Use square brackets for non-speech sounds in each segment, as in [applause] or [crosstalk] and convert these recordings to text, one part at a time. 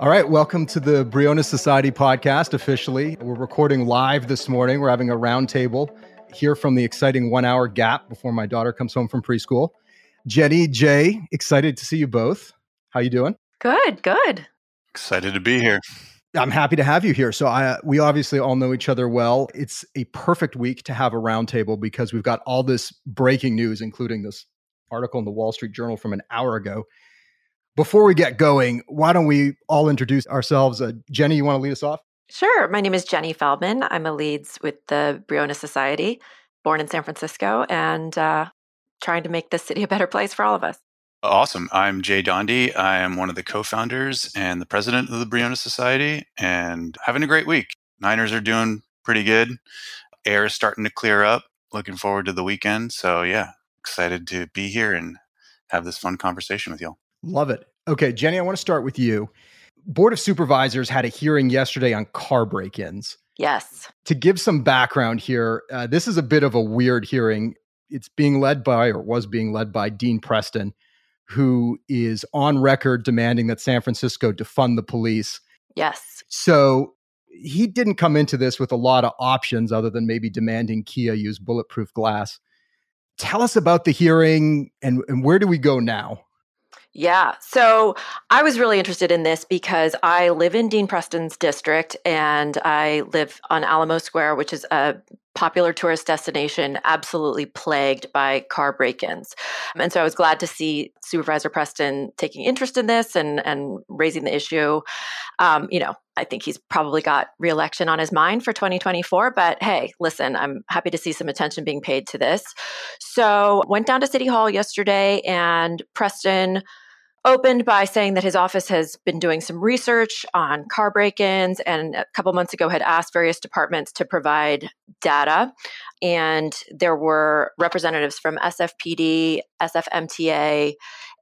All right, welcome to the Briones Society podcast officially. We're recording live this morning. We're having a roundtable here from the exciting one hour gap before my daughter comes home from preschool. Jenny, Jay, excited to see you both. How you doing? Good, good. Excited to be here. I'm happy to have you here. So I we obviously all know each other well. It's a perfect week to have a roundtable because we've got all this breaking news, including this article in the Wall Street Journal from an hour ago before we get going, why don't we all introduce ourselves? Uh, Jenny, you want to lead us off? Sure. My name is Jenny Feldman. I'm a leads with the Briones Society, born in San Francisco, and uh, trying to make this city a better place for all of us. Awesome. I'm Jay Donde. I am one of the co founders and the president of the Briones Society, and having a great week. Niners are doing pretty good. Air is starting to clear up. Looking forward to the weekend. So, yeah, excited to be here and have this fun conversation with y'all. Love it. Okay, Jenny, I want to start with you. Board of Supervisors had a hearing yesterday on car break ins. Yes. To give some background here, uh, this is a bit of a weird hearing. It's being led by, or was being led by, Dean Preston, who is on record demanding that San Francisco defund the police. Yes. So he didn't come into this with a lot of options other than maybe demanding Kia use bulletproof glass. Tell us about the hearing and, and where do we go now? Yeah. So I was really interested in this because I live in Dean Preston's district and I live on Alamo Square, which is a popular tourist destination absolutely plagued by car break-ins. And so I was glad to see Supervisor Preston taking interest in this and and raising the issue. Um, you know, I think he's probably got reelection on his mind for 2024. But hey, listen, I'm happy to see some attention being paid to this. So went down to City Hall yesterday and Preston opened by saying that his office has been doing some research on car break ins and a couple months ago had asked various departments to provide data. And there were representatives from SFPD, SFMTA,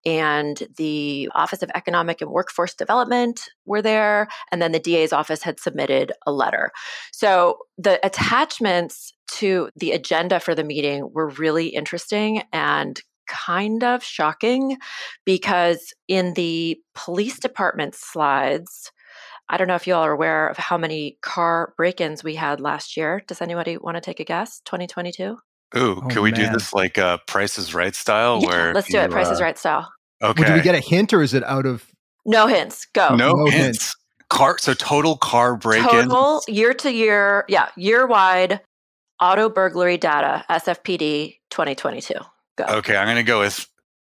and the Office of Economic and Workforce Development were there. And then the DA's office had submitted a letter. So the attachments to the agenda for the meeting were really interesting and kind of shocking because in the police department slides, I don't know if you all are aware of how many car break ins we had last year. Does anybody want to take a guess? 2022? Ooh, oh, can we man. do this like uh, Price is Right style? Yeah, where let's do it. Price uh, is Right style. Okay. Well, do we get a hint or is it out of? No hints. Go. No, no hints. hints. Car. So total car break ins. Total year to year. Yeah, year wide auto burglary data, SFPD 2022. Go. Okay, I'm going to go with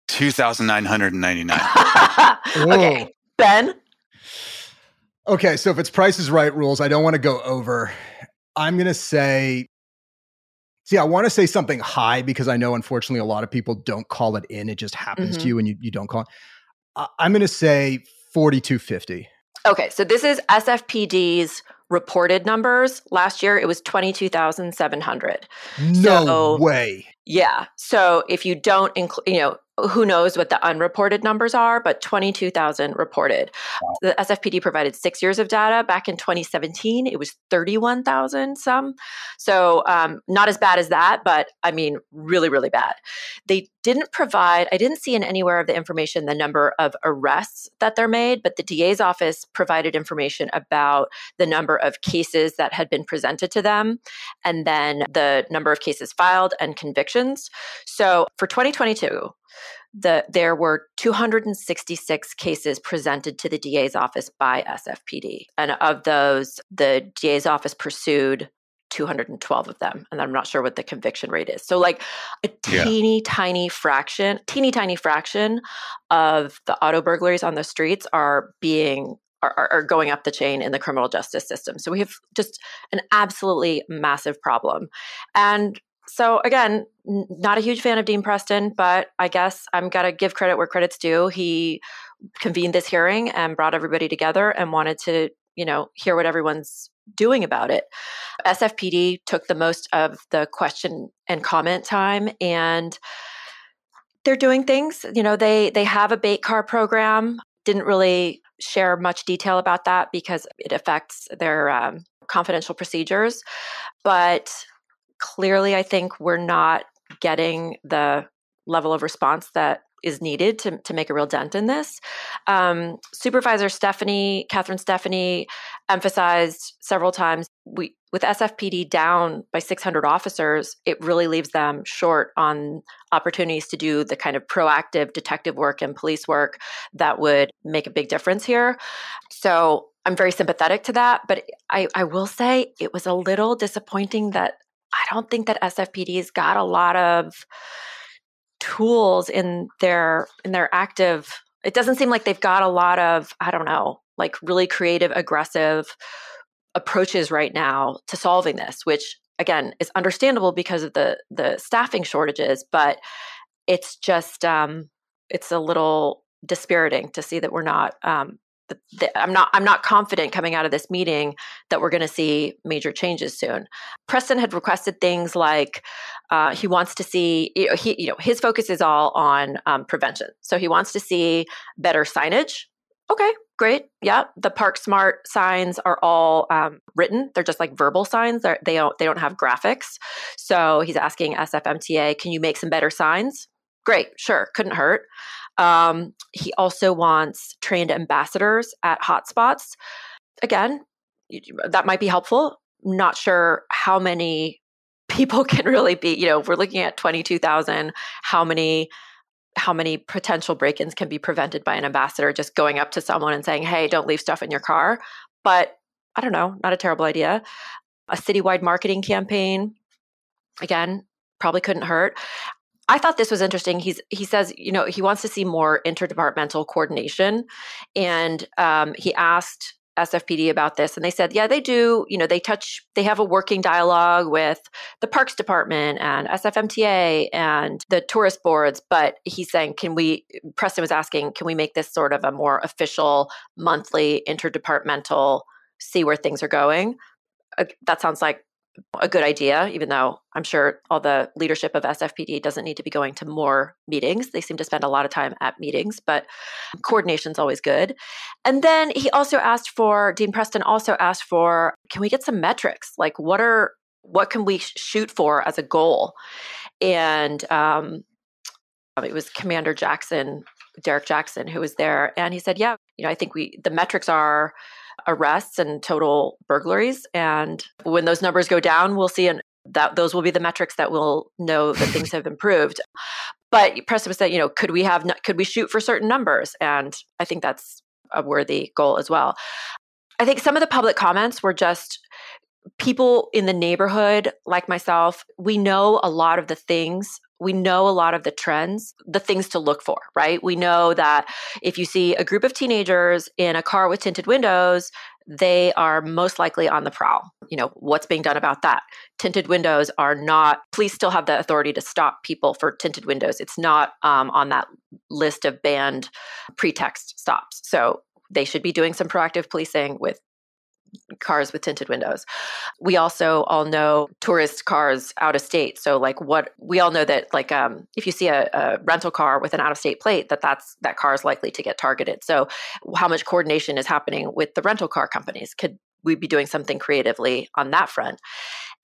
2,999. [laughs] okay, Ben? Okay, so if it's Price is Right rules, I don't want to go over. I'm going to say, see, I want to say something high because I know, unfortunately, a lot of people don't call it in. It just happens mm-hmm. to you and you, you don't call it. I'm going to say 4250. Okay, so this is SFPD's reported numbers. Last year it was 22,700. No so, way. Yeah. So if you don't include, you know, who knows what the unreported numbers are, but 22,000 reported. Wow. The SFPD provided six years of data. Back in 2017, it was 31,000 some. So um, not as bad as that, but I mean, really, really bad. They didn't provide, I didn't see in anywhere of the information the number of arrests that they're made, but the DA's office provided information about the number of cases that had been presented to them and then the number of cases filed and convictions. So for 2022, the, there were 266 cases presented to the DA's office by SFPD. And of those, the DA's office pursued 212 of them. And I'm not sure what the conviction rate is. So, like a teeny yeah. tiny fraction, teeny tiny fraction of the auto burglaries on the streets are being are, are, going up the chain in the criminal justice system. So we have just an absolutely massive problem. And so again, not a huge fan of Dean Preston, but I guess I'm gonna give credit where credit's due. He convened this hearing and brought everybody together and wanted to, you know, hear what everyone's doing about it. SFPD took the most of the question and comment time and they're doing things. You know, they they have a bait car program. Didn't really share much detail about that because it affects their um, confidential procedures. But clearly, I think we're not getting the level of response that is needed to, to make a real dent in this. Um, Supervisor Stefani, Catherine Stefani, emphasized several times we with SFPD down by 600 officers, it really leaves them short on opportunities to do the kind of proactive detective work and police work that would make a big difference here. So I'm very sympathetic to that, but I, I will say it was a little disappointing that I don't think that SFPD's got a lot of tools in their in their active it doesn't seem like they've got a lot of i don't know like really creative aggressive approaches right now to solving this which again is understandable because of the the staffing shortages but it's just um it's a little dispiriting to see that we're not um I'm not I'm not confident coming out of this meeting that we're going to see major changes soon. Preston had requested things like uh, he wants to see you know, he you know his focus is all on um, prevention, so he wants to see better signage. Okay, great. Yeah, the Park Smart signs are all um, written. They're just like verbal signs. They're, they don't they don't have graphics. So he's asking SFMTA, can you make some better signs? Great, sure, couldn't hurt. Um, he also wants trained ambassadors at hotspots. Again, that might be helpful. Not sure how many people [laughs] can really be, you know, we're looking at 22,000, how many how many potential break-ins can be prevented by an ambassador just going up to someone and saying, "Hey, don't leave stuff in your car." But I don't know, not a terrible idea. A citywide marketing campaign again, probably couldn't hurt. I thought this was interesting. He's he says you know he wants to see more interdepartmental coordination, and um, he asked SFPD about this, and they said, yeah, they do. You know, they touch, they have a working dialogue with the Parks Department and SFMTA and the tourist boards. But he's saying, can we? Preston was asking, can we make this sort of a more official monthly interdepartmental? See where things are going. Uh, that sounds like a good idea, even though I'm sure all the leadership of SFPD doesn't need to be going to more meetings. They seem to spend a lot of time at meetings, but coordination is always good. And then he also asked for, Dean Preston also asked for, can we get some metrics? Like what are, what can we shoot for as a goal? And um, it was Commander Jackson, Derek Jackson, who was there. And he said, yeah, you know, I think we, the metrics are, arrests and total burglaries. And when those numbers go down, we'll see an, that those will be the metrics that will know that things have improved. But Preston said, you know, could we have could we shoot for certain numbers? And I think that's a worthy goal as well. I think some of the public comments were just people in the neighborhood like myself, we know a lot of the things we know a lot of the trends, the things to look for, right? We know that if you see a group of teenagers in a car with tinted windows, they are most likely on the prowl. You know, what's being done about that? Tinted windows are not, police still have the authority to stop people for tinted windows. It's not um, on that list of banned pretext stops. So they should be doing some proactive policing with cars with tinted windows. We also all know tourist cars out of state. So like what we all know that like um, if you see a, a rental car with an out of state plate, that that's that car is likely to get targeted. So how much coordination is happening with the rental car companies? Could we be doing something creatively on that front?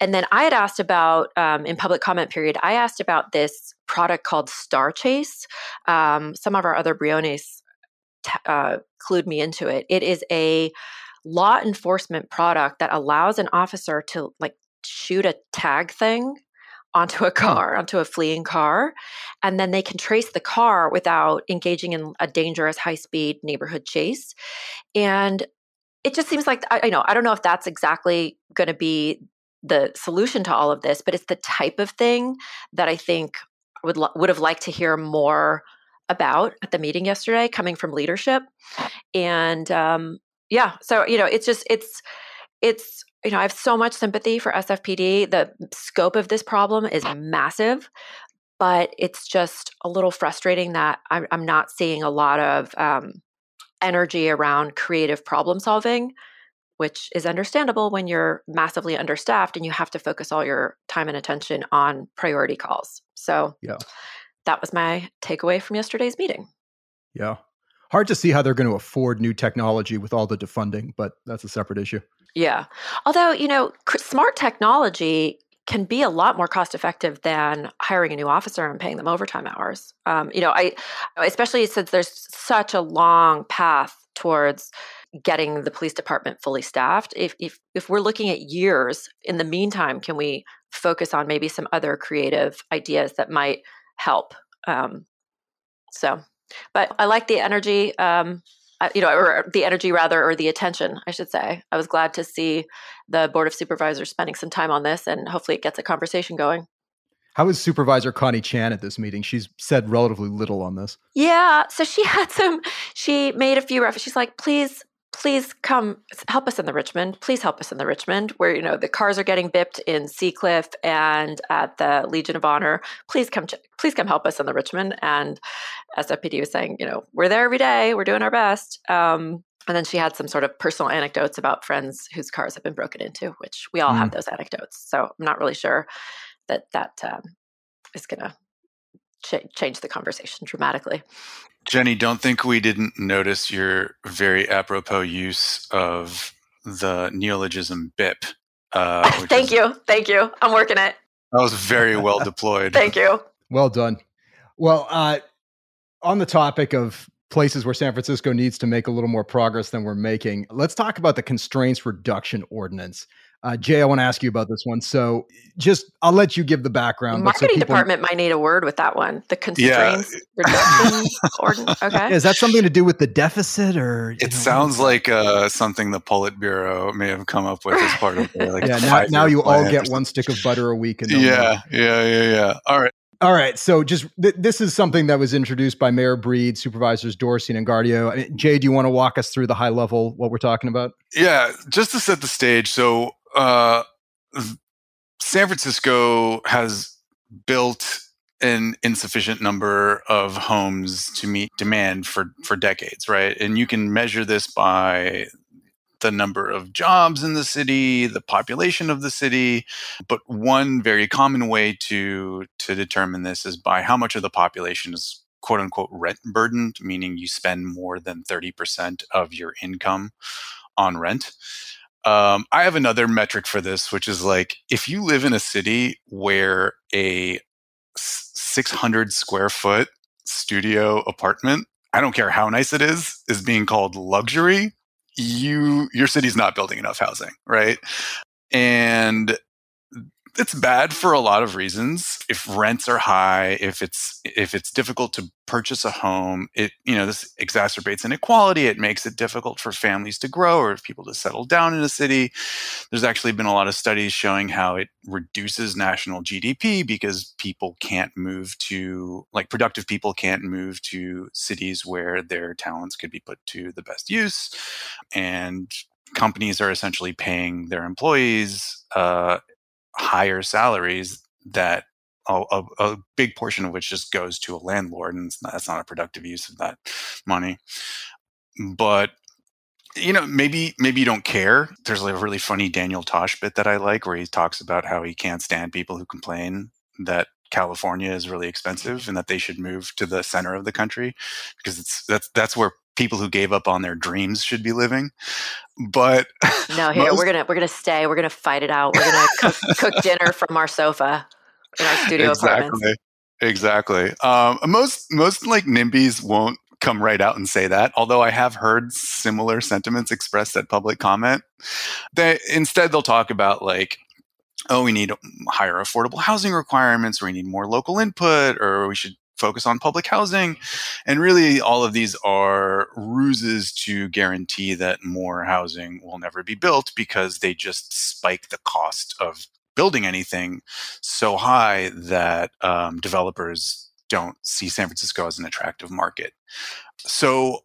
And then I had asked about um, in public comment period. I asked about this product called StarChase. Um, some of our other Briones t- uh, clued me into it. It is a law enforcement product that allows an officer to like shoot a tag thing onto a car, onto a fleeing car, and then they can trace the car without engaging in a dangerous high speed neighborhood chase. And it just seems like I, I know I don't know if that's exactly going to be the solution to all of this, but it's the type of thing that I think would would have liked to hear more about at the meeting yesterday, coming from leadership. And um, yeah so you know it's just it's it's you know i have so much sympathy for sfpd the scope of this problem is massive but it's just a little frustrating that i'm, I'm not seeing a lot of um, energy around creative problem solving which is understandable when you're massively understaffed and you have to focus all your time and attention on priority calls. So yeah. that was my takeaway from yesterday's meeting. Yeah hard to see how they're going to afford new technology with all the defunding, but that's a separate issue. Yeah. Although, you know, smart technology can be a lot more cost effective than hiring a new officer and paying them overtime hours. Um, you know, I especially since there's such a long path towards getting the police department fully staffed. If if if we're looking at years, in the meantime, can we focus on maybe some other creative ideas that might help? Um, so, but I like the energy. Um, you know, or the energy rather, or the attention, I should say. I was glad to see the Board of Supervisors spending some time on this, and hopefully it gets a conversation going. How is Supervisor Connie Chan at this meeting? She's said relatively little on this. Yeah, so she [laughs] had some. She made a few references. She's like, "Please, please come help us in the Richmond. Please help us in the Richmond, where you know the cars are getting bipped in Seacliff and at the Legion of Honor. Please come, please come help us in the Richmond." And SFPD was saying, "You know, we're there every day. We're doing our best." Um, and then she had some sort of personal anecdotes about friends whose cars have been broken into, which we all mm. have those anecdotes. So I'm not really sure that that um, is going to ch- change the conversation dramatically. Jenny, don't think we didn't notice your very apropos use of the neologism BIP. Uh, [laughs] Thank is, you. Thank you. I'm working it. That was very well deployed. [laughs] Thank you. Well done. Well, uh, on the topic of places where San Francisco needs to make a little more progress than we're making, let's talk about the constraints reduction ordinance. Uh, Jay, I want to ask you about this one. So, just I'll let you give the background. Marketing so people... department might need a word with that one. The constraints yeah. [laughs] reduction ordinance. Okay, is that something to do with the deficit, or it know, sounds like uh, something the Politburo may have come up with as part of their like. [laughs] yeah, now, now you all get one stick of butter a week. And yeah, yeah, yeah, yeah. All right. All right. So just th- this is something that was introduced by Mayor Breed, Supervisors Dorsey and Engardio. I mean, Jay, do you want to walk us through the high level what we're talking about? Yeah, just to set the stage. So uh, San Francisco has built an insufficient number of homes to meet demand for for decades, right? And you can measure this by the number of jobs in the city, the population of the city. But one very common way to to determine this is by how much of the population is quote unquote rent burdened, meaning you spend more than 30% of your income on rent. Um, I have another metric for this, which is like if you live in a city where a 600 square foot studio apartment, I don't care how nice it is, is being called luxury, you your city's not building enough housing, right? And it's bad for a lot of reasons. If rents are high, if it's if it's difficult to purchase a home, it you know this exacerbates inequality. It makes it difficult for families to grow or people to settle down in a city. There's actually been a lot of studies showing how it reduces national GDP because people can't move to like productive people can't move to cities where their talents could be put to the best use, and companies are essentially paying their employees uh, higher salaries that a, a, a, big portion of which just goes to a landlord, and not, that's not a productive use of that money. But you know, maybe maybe you don't care. There's a really funny Daniel Tosh bit that I like, where he talks about how he can't stand people who complain that California is really expensive and that they should move to the center of the country because it's that's that's where people who gave up on their dreams should be living. But no, [laughs] here most, we're gonna we're gonna stay. We're gonna fight it out. We're gonna cook, cook [laughs] dinner from our sofa in our studio exactly, apartments. Exactly. Um, most most like NIMBYs won't come right out and say that. Although I have heard similar sentiments expressed at public comment. They instead they'll talk about like oh, we need higher affordable housing requirements, or we need more local input, or we should focus on public housing. And really, all of these are ruses to guarantee that more housing will never be built because they just spike the cost of building anything so high that um, developers don't see San Francisco as an attractive market. So,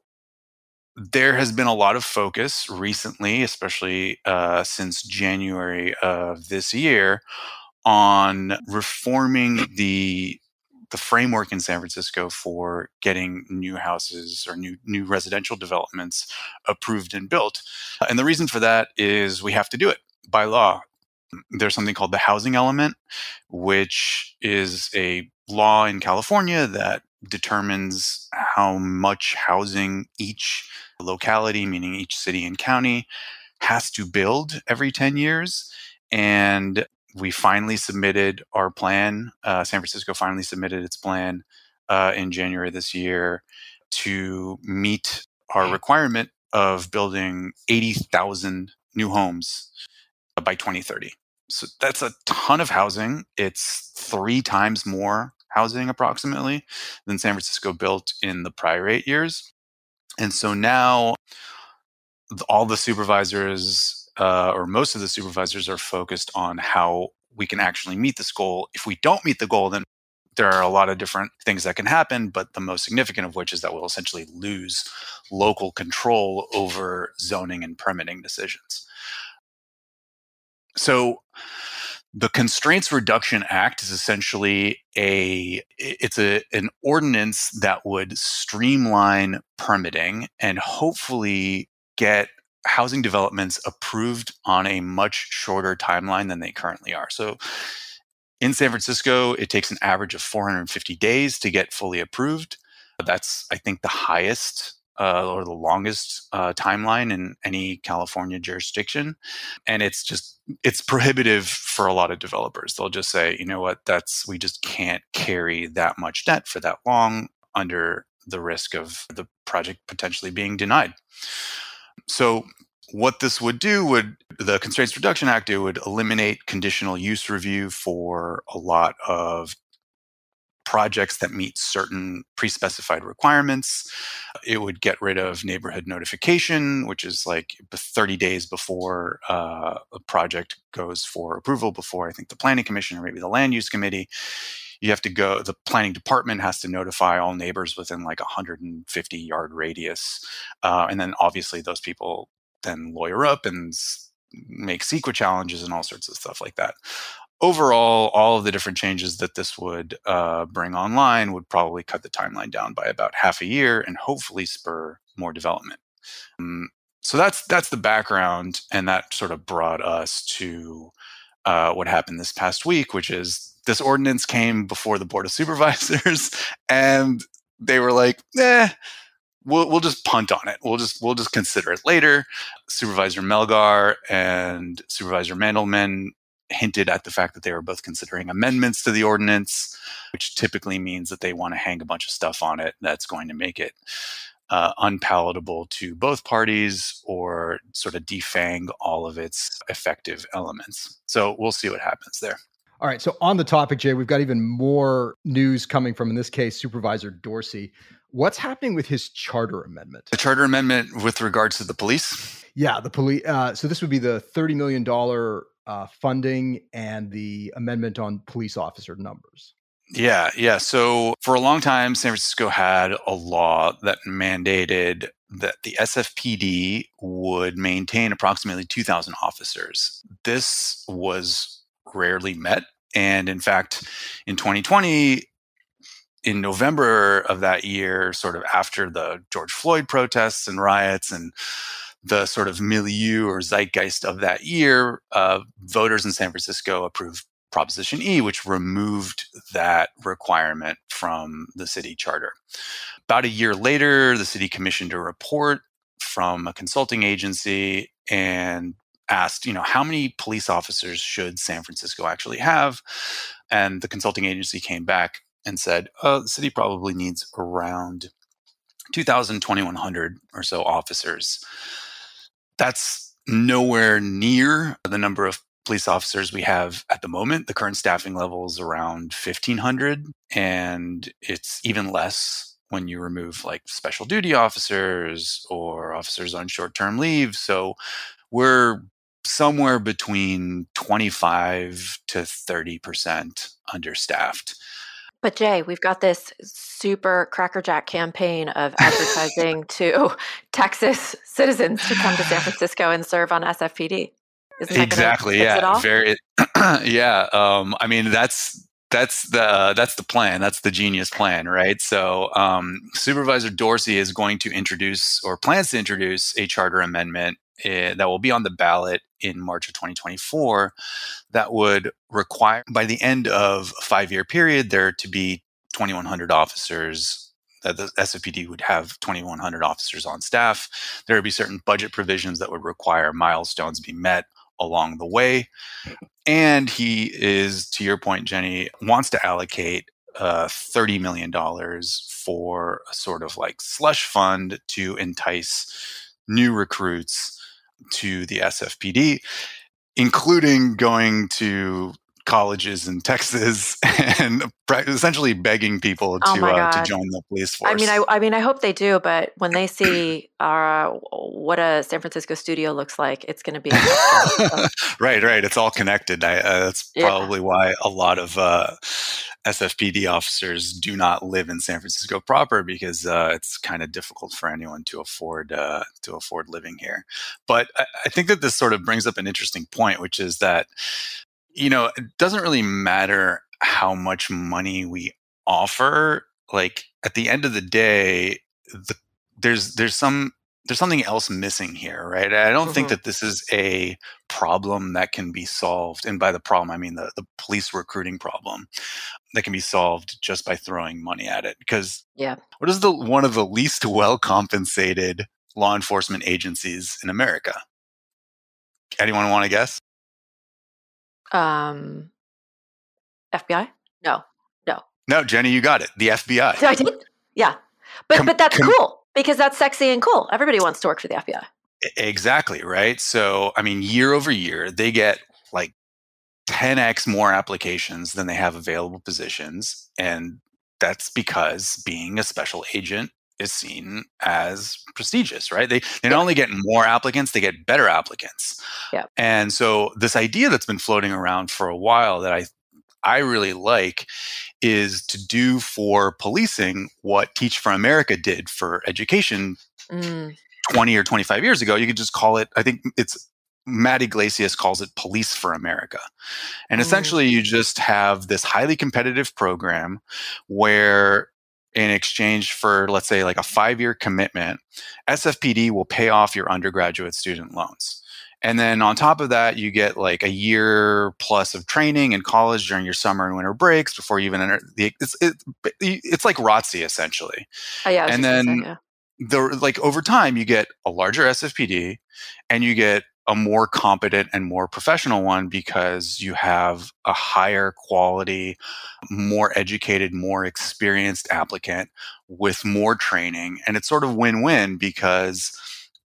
there has been a lot of focus recently, especially uh, since January of this year, on reforming the the framework in San Francisco for getting new houses or new new residential developments approved and built. Uh, and the reason for that is we have to do it by law. There's something called the housing element, which is a law in California that determines how much housing each locality, meaning each city and county, has to build every 10 years. And we finally submitted our plan. Uh, San Francisco finally submitted its plan uh, in January this year to meet our requirement of building 80,000 new homes by 2030. So that's a ton of housing. It's three times more housing approximately than San Francisco built in the prior eight years. And so now all the supervisors, uh, or most of the supervisors, are focused on how we can actually meet this goal. If we don't meet the goal, then there are a lot of different things that can happen, but the most significant of which is that we'll essentially lose local control over zoning and permitting decisions. So the Constraints Reduction Act is essentially a it's a an ordinance that would streamline permitting and hopefully get housing developments approved on a much shorter timeline than they currently are. So in San Francisco, it takes an average of 450 days to get fully approved. That's, I think, the highest uh, or the longest uh, timeline in any California jurisdiction. And it's just, it's prohibitive for a lot of developers. They'll just say, you know what, that's, we just can't carry that much debt for that long under the risk of the project potentially being denied. So what this would do would the Constraints Reduction Act it would eliminate conditional use review for a lot of projects that meet certain pre-specified requirements. It would get rid of neighborhood notification, which is like 30 days before uh, a project goes for approval, before I think the planning commission or maybe the land use committee. You have to go. The planning department has to notify all neighbors within like a 150 yard radius, uh, and then obviously those people then lawyer up and make CEQA challenges and all sorts of stuff like that. Overall, all of the different changes that this would uh, bring online would probably cut the timeline down by about half a year and hopefully spur more development. Um, so that's that's the background, and that sort of brought us to uh, what happened this past week, which is this ordinance came before the board of supervisors, [laughs] and they were like, "Eh, we'll we'll just punt on it. We'll just we'll just consider it later. Supervisor Melgar and Supervisor Mandelman hinted at the fact that they were both considering amendments to the ordinance, which typically means that they want to hang a bunch of stuff on it that's going to make it uh, unpalatable to both parties or sort of defang all of its effective elements. So we'll see what happens there. All right. So on the topic, Jay, we've got even more news coming from, in this case, Supervisor Dorsey. What's happening with his charter amendment? The charter amendment with regards to the police? Yeah, the police. Uh, so this would be the $30 million uh, funding and the amendment on police officer numbers. Yeah, yeah. So for a long time, San Francisco had a law that mandated that the SFPD would maintain approximately 2,000 officers. This was rarely met. And in fact, in 2020, in November of that year, sort of after the George Floyd protests and riots and the sort of milieu or zeitgeist of that year, uh, voters in San Francisco approved Proposition E, which removed that requirement from the city charter. About a year later, the city commissioned a report from a consulting agency and asked, you know, how many police officers should San Francisco actually have? And the consulting agency came back and said, oh, the city probably needs around 2,000, 2,100 or so officers. That's nowhere near the number of police officers we have at the moment. The current staffing level is around 1,500, and it's even less when you remove like special duty officers or officers on short term leave. So we're somewhere between 25 to 30% understaffed. But Jay, we've got this super crackerjack campaign of advertising [laughs] to Texas citizens to come to San [sighs] Francisco and serve on SFPD. exactly. Yeah. Very. [clears throat] yeah. Um, I mean, that's that's the that's the plan. That's the genius plan, right? So, um, Supervisor Dorsey is going to introduce or plans to introduce a charter amendment uh, that will be on the ballot in March of 2024 that would require, by the end of a five year period, there to be 2,100 officers. That the SFPD would have 2,100 officers on staff. There would be certain budget provisions that would require milestones be met along the way. And he is, to your point, Jenny, wants to allocate uh, $30 million for a sort of like slush fund to entice new recruits to the SFPD, including going to colleges in Texas [laughs] and essentially begging people Oh to uh, to join the police force. I mean, I, I mean, I hope they do, but when they [clears throat] see uh, what a San Francisco studio looks like, it's going to be. [laughs] right, right. It's all connected. I, uh, that's Yeah. probably why a lot of uh, SFPD officers do not live in San Francisco proper because uh, it's kind of difficult for anyone to afford uh, to afford living here. But I, I think that this sort of brings up an interesting point, which is that you know it doesn't really matter how much money we offer. Like at the end of the day, the, there's there's some there's something else missing here, right? I don't think Mhm. that this is a problem that can be solved, and by the problem I mean the the police recruiting problem that can be solved just by throwing money at it. Because Yeah. what is the one of the least [laughs] well compensated law enforcement agencies in America? Anyone want to guess? Um, FBI? No, No, no. Jenny, you got it. The FBI. I did. Yeah, but Com- but that's com- cool because that's sexy and cool. Everybody wants to work for the FBI. Exactly, right? So, I mean, year over year, they get like 10x more applications than they have available positions. And that's because being a special agent is seen as prestigious, right? They, they not only get more applicants, they get better applicants. Yeah. And so, this idea that's been floating around for a while that I I really like is to do for policing what Teach for America did for education Mm, 20 or 25 years ago, you could just call it, I think it's Matt Yglesias calls it Police for America. And Mm. essentially, you just have this highly competitive program where, in exchange for, let's say, like a five year commitment, SFPD will pay off your undergraduate student loans. And then on top of that, you get like a year plus of training in college during your summer and winter breaks before you even enter the. It's it, it's like ROTC essentially oh yeah, And gonna say, then- yeah. the like over time you get a larger SFPD and you get a more competent and more professional one because you have a higher quality, more educated, more experienced applicant with more training and it's sort of win-win because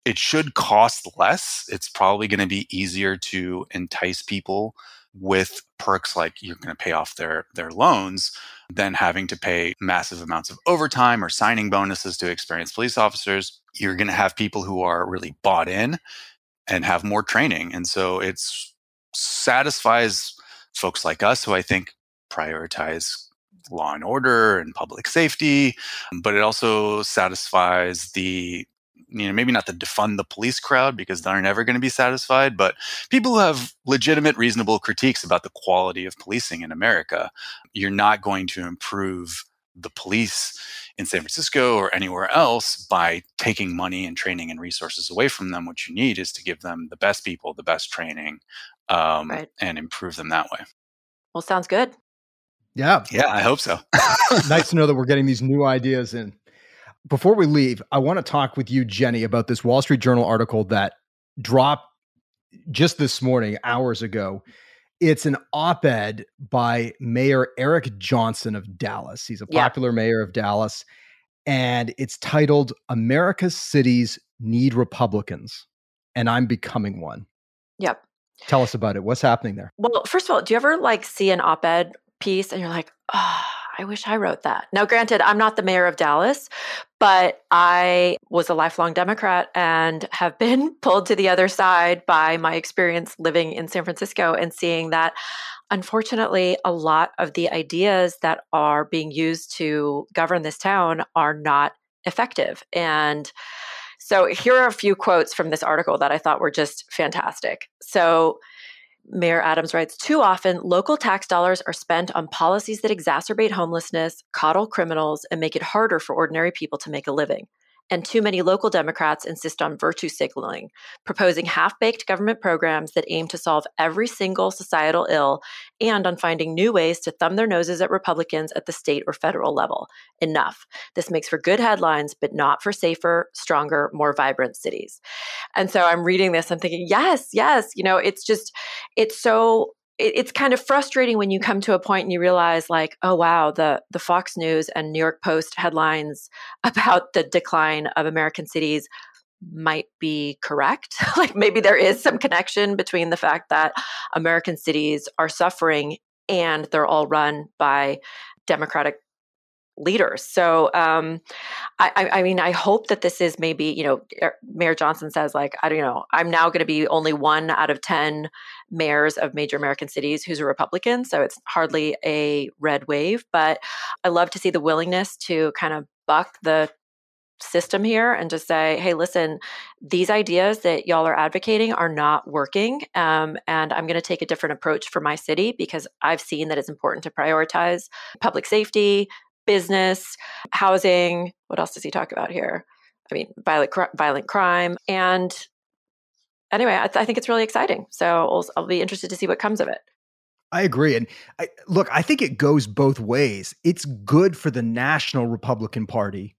it should cost less. It's probably going to be easier to entice people with perks like you're going to pay off their their loans than having to pay massive amounts of overtime or signing bonuses to experienced police officers. You're going to have people who are really bought in and have more training. And so it satisfies folks like us who I think prioritize law and order and public safety, but it also satisfies the you know maybe not the defund the police crowd because they're never going to be satisfied but people who have legitimate reasonable critiques about the quality of policing in america you're not going to improve the police in San Francisco or anywhere else by taking money and training and resources away from them. What you need is to give them the best people, the best training, um, Right. and improve them that way. Well, sounds good. Yeah. Yeah, I hope so. [laughs] nice to know that we're getting these new ideas in. Before we leave, I want to talk with you, Jenny, about this Wall Street Journal article that dropped just this morning, hours ago. It's an op ed by Mayor Eric Johnson of Dallas. He's a Yeah. popular mayor of Dallas. And it's titled America's Cities Need Republicans. And I'm becoming one. Yep. Tell us about it. What's happening there? Well, first of all, do you ever like see an op-ed piece and you're like, oh, I wish I wrote that. Now, granted, I'm not the mayor of Dallas, but I was a lifelong Democrat and have [laughs] been pulled to the other side by my experience living in San Francisco and seeing that unfortunately a lot of the ideas that are being used to govern this town are not effective. And so here are a few quotes from this article that I thought were just fantastic. So Mayor Adams writes Too often, local tax dollars are spent on policies that exacerbate homelessness, coddle criminals, and make it harder for ordinary people to make a living. And too many local Democrats insist on virtue signaling, proposing half baked government programs that aim to solve every single societal ill and on finding new ways to thumb their noses at Republicans at the state or federal level. Enough. This makes for good headlines, but not for safer, stronger, more vibrant cities. And so I'm reading this, I'm thinking, yes, yes, you know, it's just, it's so it's kind of frustrating when you come to a point and you realize like oh wow the the fox news and new york post headlines [laughs] about the decline of american cities might be correct. [laughs] Like maybe there is some connection between the fact that american cities are suffering and they're all run by democratic leaders. So, um, I, I, mean, I hope that this is maybe, you know, er, Mayor Johnson says, like, I don't know, I'm now going to be only one out of 10 mayors of major American cities who's a Republican. So it's hardly a red wave. But I love to see the willingness to kind of buck the system here and just say, hey, listen, these ideas that y'all are advocating are not working. Um, and I'm going to take a different approach for my city because I've seen that it's important to prioritize public safety, business, housing. What else does he talk about here? I mean, violent, violent crime. And anyway, I, th- I think it's really exciting. So I'll, I'll be interested to see what comes of it. I agree. And I, look, I think it goes both ways. It's good for the National Republican Party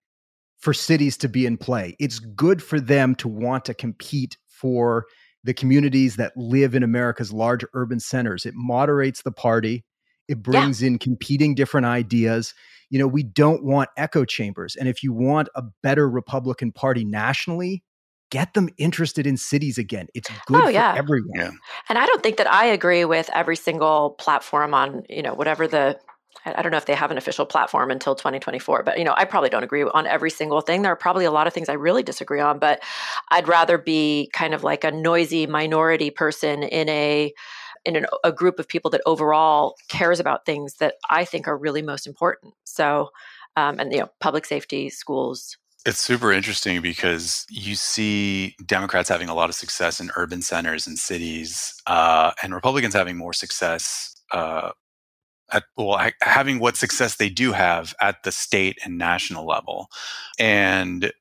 for cities to be in play. It's good for them to want to compete for the communities that live in America's large urban centers. It moderates the party, it brings yeah. in competing different ideas you know, we don't want echo chambers. And if you want a better Republican Party nationally, get them interested in cities again. It's good oh, yeah. for everyone. Yeah. And I don't think that I agree with every single platform on, you know, whatever the I don't know if they have an official platform until 2024, but you know, I probably don't agree on every single thing. There are probably a lot of things I really disagree on, but I'd rather be kind of like a noisy minority person in a in an, a group of people that overall cares about things that I think are really most important. So, um, and you know, public safety, schools. It's super interesting because you see Democrats having a lot of success in urban centers and cities, uh, and Republicans having more success uh, at well having what success they do have at the state and national level. And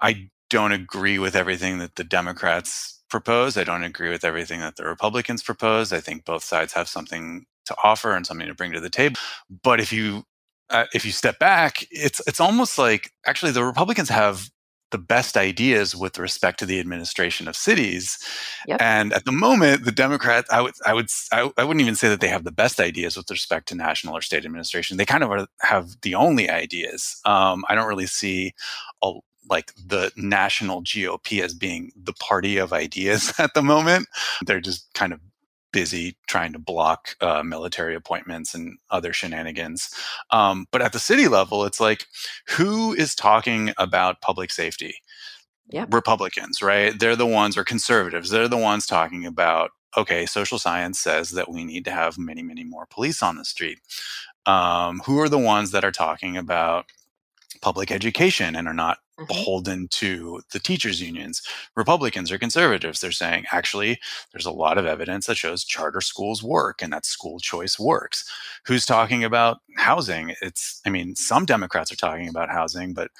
I don't agree with everything that the Democrats propose. I don't agree with everything that the Republicans propose. I think both sides have something to offer and something to bring to the table. But if you uh, if you step back, it's it's almost like actually the Republicans have the best ideas with respect to the administration of cities. Yep. And at the moment, the Democrats, I would, I would, I, I, wouldn't even say that they have the best ideas with respect to national or state administration. They kind of are, have the only ideas. Um, I don't really see a, like the national GOP as being the party of ideas [laughs] at the moment. They're just kind of busy trying to block uh, military appointments and other shenanigans. Um, but at the city level, it's like, who is talking about public safety? Republicans, right? They're the ones, or conservatives, they're the ones talking about, okay, social science says that we need to have many, many more police on the street. Um, who are the ones that are talking about public education and are not. Mm-hmm. beholden to the teachers unions. Republicans or conservatives. They're saying actually there's a lot of evidence that shows charter schools work and that school choice works. Who's talking about housing? It's i mean some democrats are talking about housing but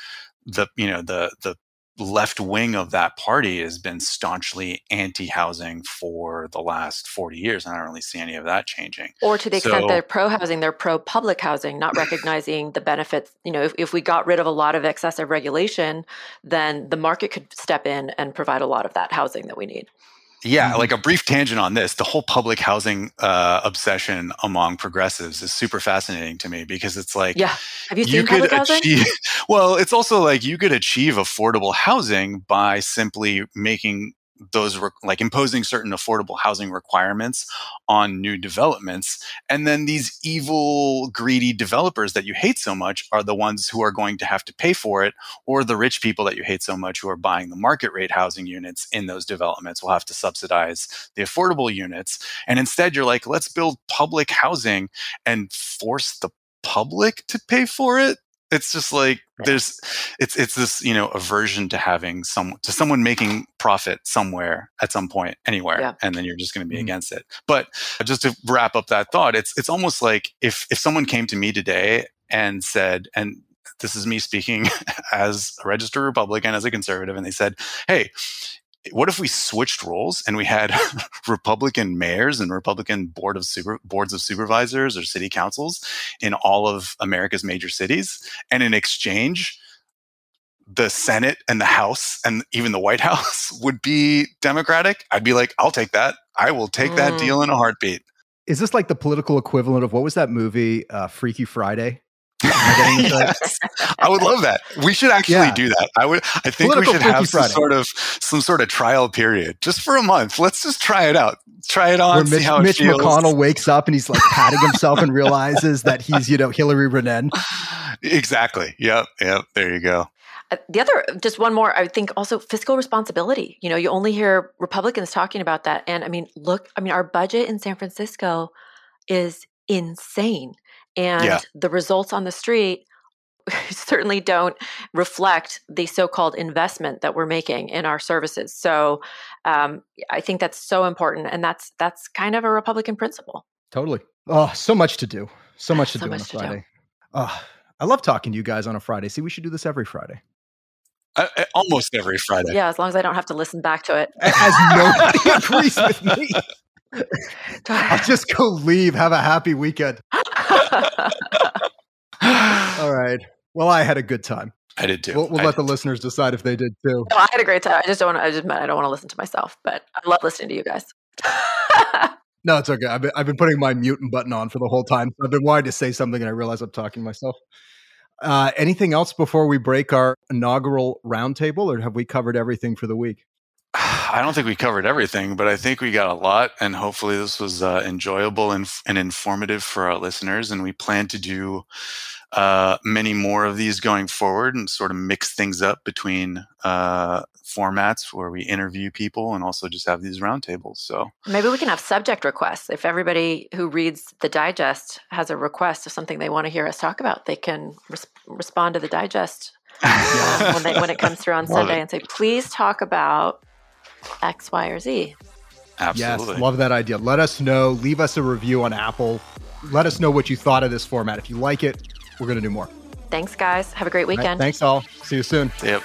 the you know the the left wing of that party has been staunchly anti-housing for the last 40 years and i don't really see any of that changing. Or to the extent they're pro-housing they're pro-public housing not recognizing the benefits you know if, if we got rid of a lot of excessive regulation then the market could step in and provide a lot of that housing that we need yeah, mm-hmm. like a brief tangent on this. The whole public housing uh, obsession among progressives is super fascinating to me because it's like, yeah, have you you could? Achieve, [laughs] well, it's also like you could achieve affordable housing by simply making those re- like imposing certain affordable housing requirements on new developments and then these evil greedy developers that you hate so much are the ones who are going to have to pay for it or the rich people that you hate so much who are buying the market rate housing units in those developments will have to subsidize the affordable units. And instead you're like let's build public housing and force the public to pay for it it's just like there's it's it's this you know aversion to having some to someone making profit somewhere at some point anywhere yeah. and then you're just going to be mm-hmm. against it but just to wrap up that thought it's it's almost like if if someone came to me today and said and this is me speaking [laughs] as a registered Republican, as a conservative, and they said, "Hey, what if we switched roles and we had [laughs] Republican mayors and Republican board of super, boards of supervisors or city councils in all of America's major cities, and in exchange, the Senate and the House and even the White [laughs] House would be Democratic? I'd be like, I'll take that. I will take mm. that deal in a heartbeat. Is this like the political equivalent of what was that movie, uh, Freaky Friday? Yes. [laughs] I would love that. We should actually yeah. do that. I would. I think Political we should have some Friday. sort of some sort of trial period just for a month. Let's just try it out. Try it on. Where Mitch, how Mitch McConnell wakes up and he's like patting himself and realizes that he's you know Hillary Ronen. Exactly. Yep. Yep. There you go. Uh, the other, just one more, I think also fiscal responsibility. You know, you only hear Republicans talking about that. And I mean, look, I mean, our budget in San Francisco is insane. And yeah. the results on the street [laughs] certainly don't reflect the so-called investment that we're making in our services. So um, I think that's so important, and that's that's kind of a Republican principle. Totally. Oh, so much to do. So much [sighs] to so do much on a Friday. Oh, I love talking to you guys on a Friday. See, we should do this every Friday. Uh, uh almost every Friday. Yeah, as long as I don't have to listen back to it. As nobody [laughs] agrees with me. [laughs] I'll just go leave. Have a happy weekend. [gasps] [laughs] All right. Well, I had a good time. I did too. We'll, we'll let the listeners decide if they did too. No, I had a great time. I just don't. Want I just I don't want to listen to myself, but I love listening to you guys. [laughs] no, it's okay. I've been, I've been putting my mutant button on for the whole time. I've been wanting to say something, and I realize I'm talking to myself. Uh, anything else before we break our inaugural roundtable, or have we covered everything for the week? [sighs] I don't think we covered everything, but I think we got a lot, and hopefully this was uh, enjoyable and, and informative for our listeners. And we plan to do uh, many more of these going forward and sort of mix things up between uh, formats where we interview people and also just have these roundtables. So maybe we can have subject requests. If everybody who reads the digest has a request of something they want to hear us talk about, they can res- respond to the digest um, [laughs] when, they, when, it comes through on Sunday it. and say, please talk about X, Y, or Z. Absolutely. Yes, love that idea. Let us know. Leave us a review on Apple. Let us know what you thought of this format. If you like it, we're going to do more. Thanks, guys. Have a great weekend. Right, thanks, all. See you soon. Yep.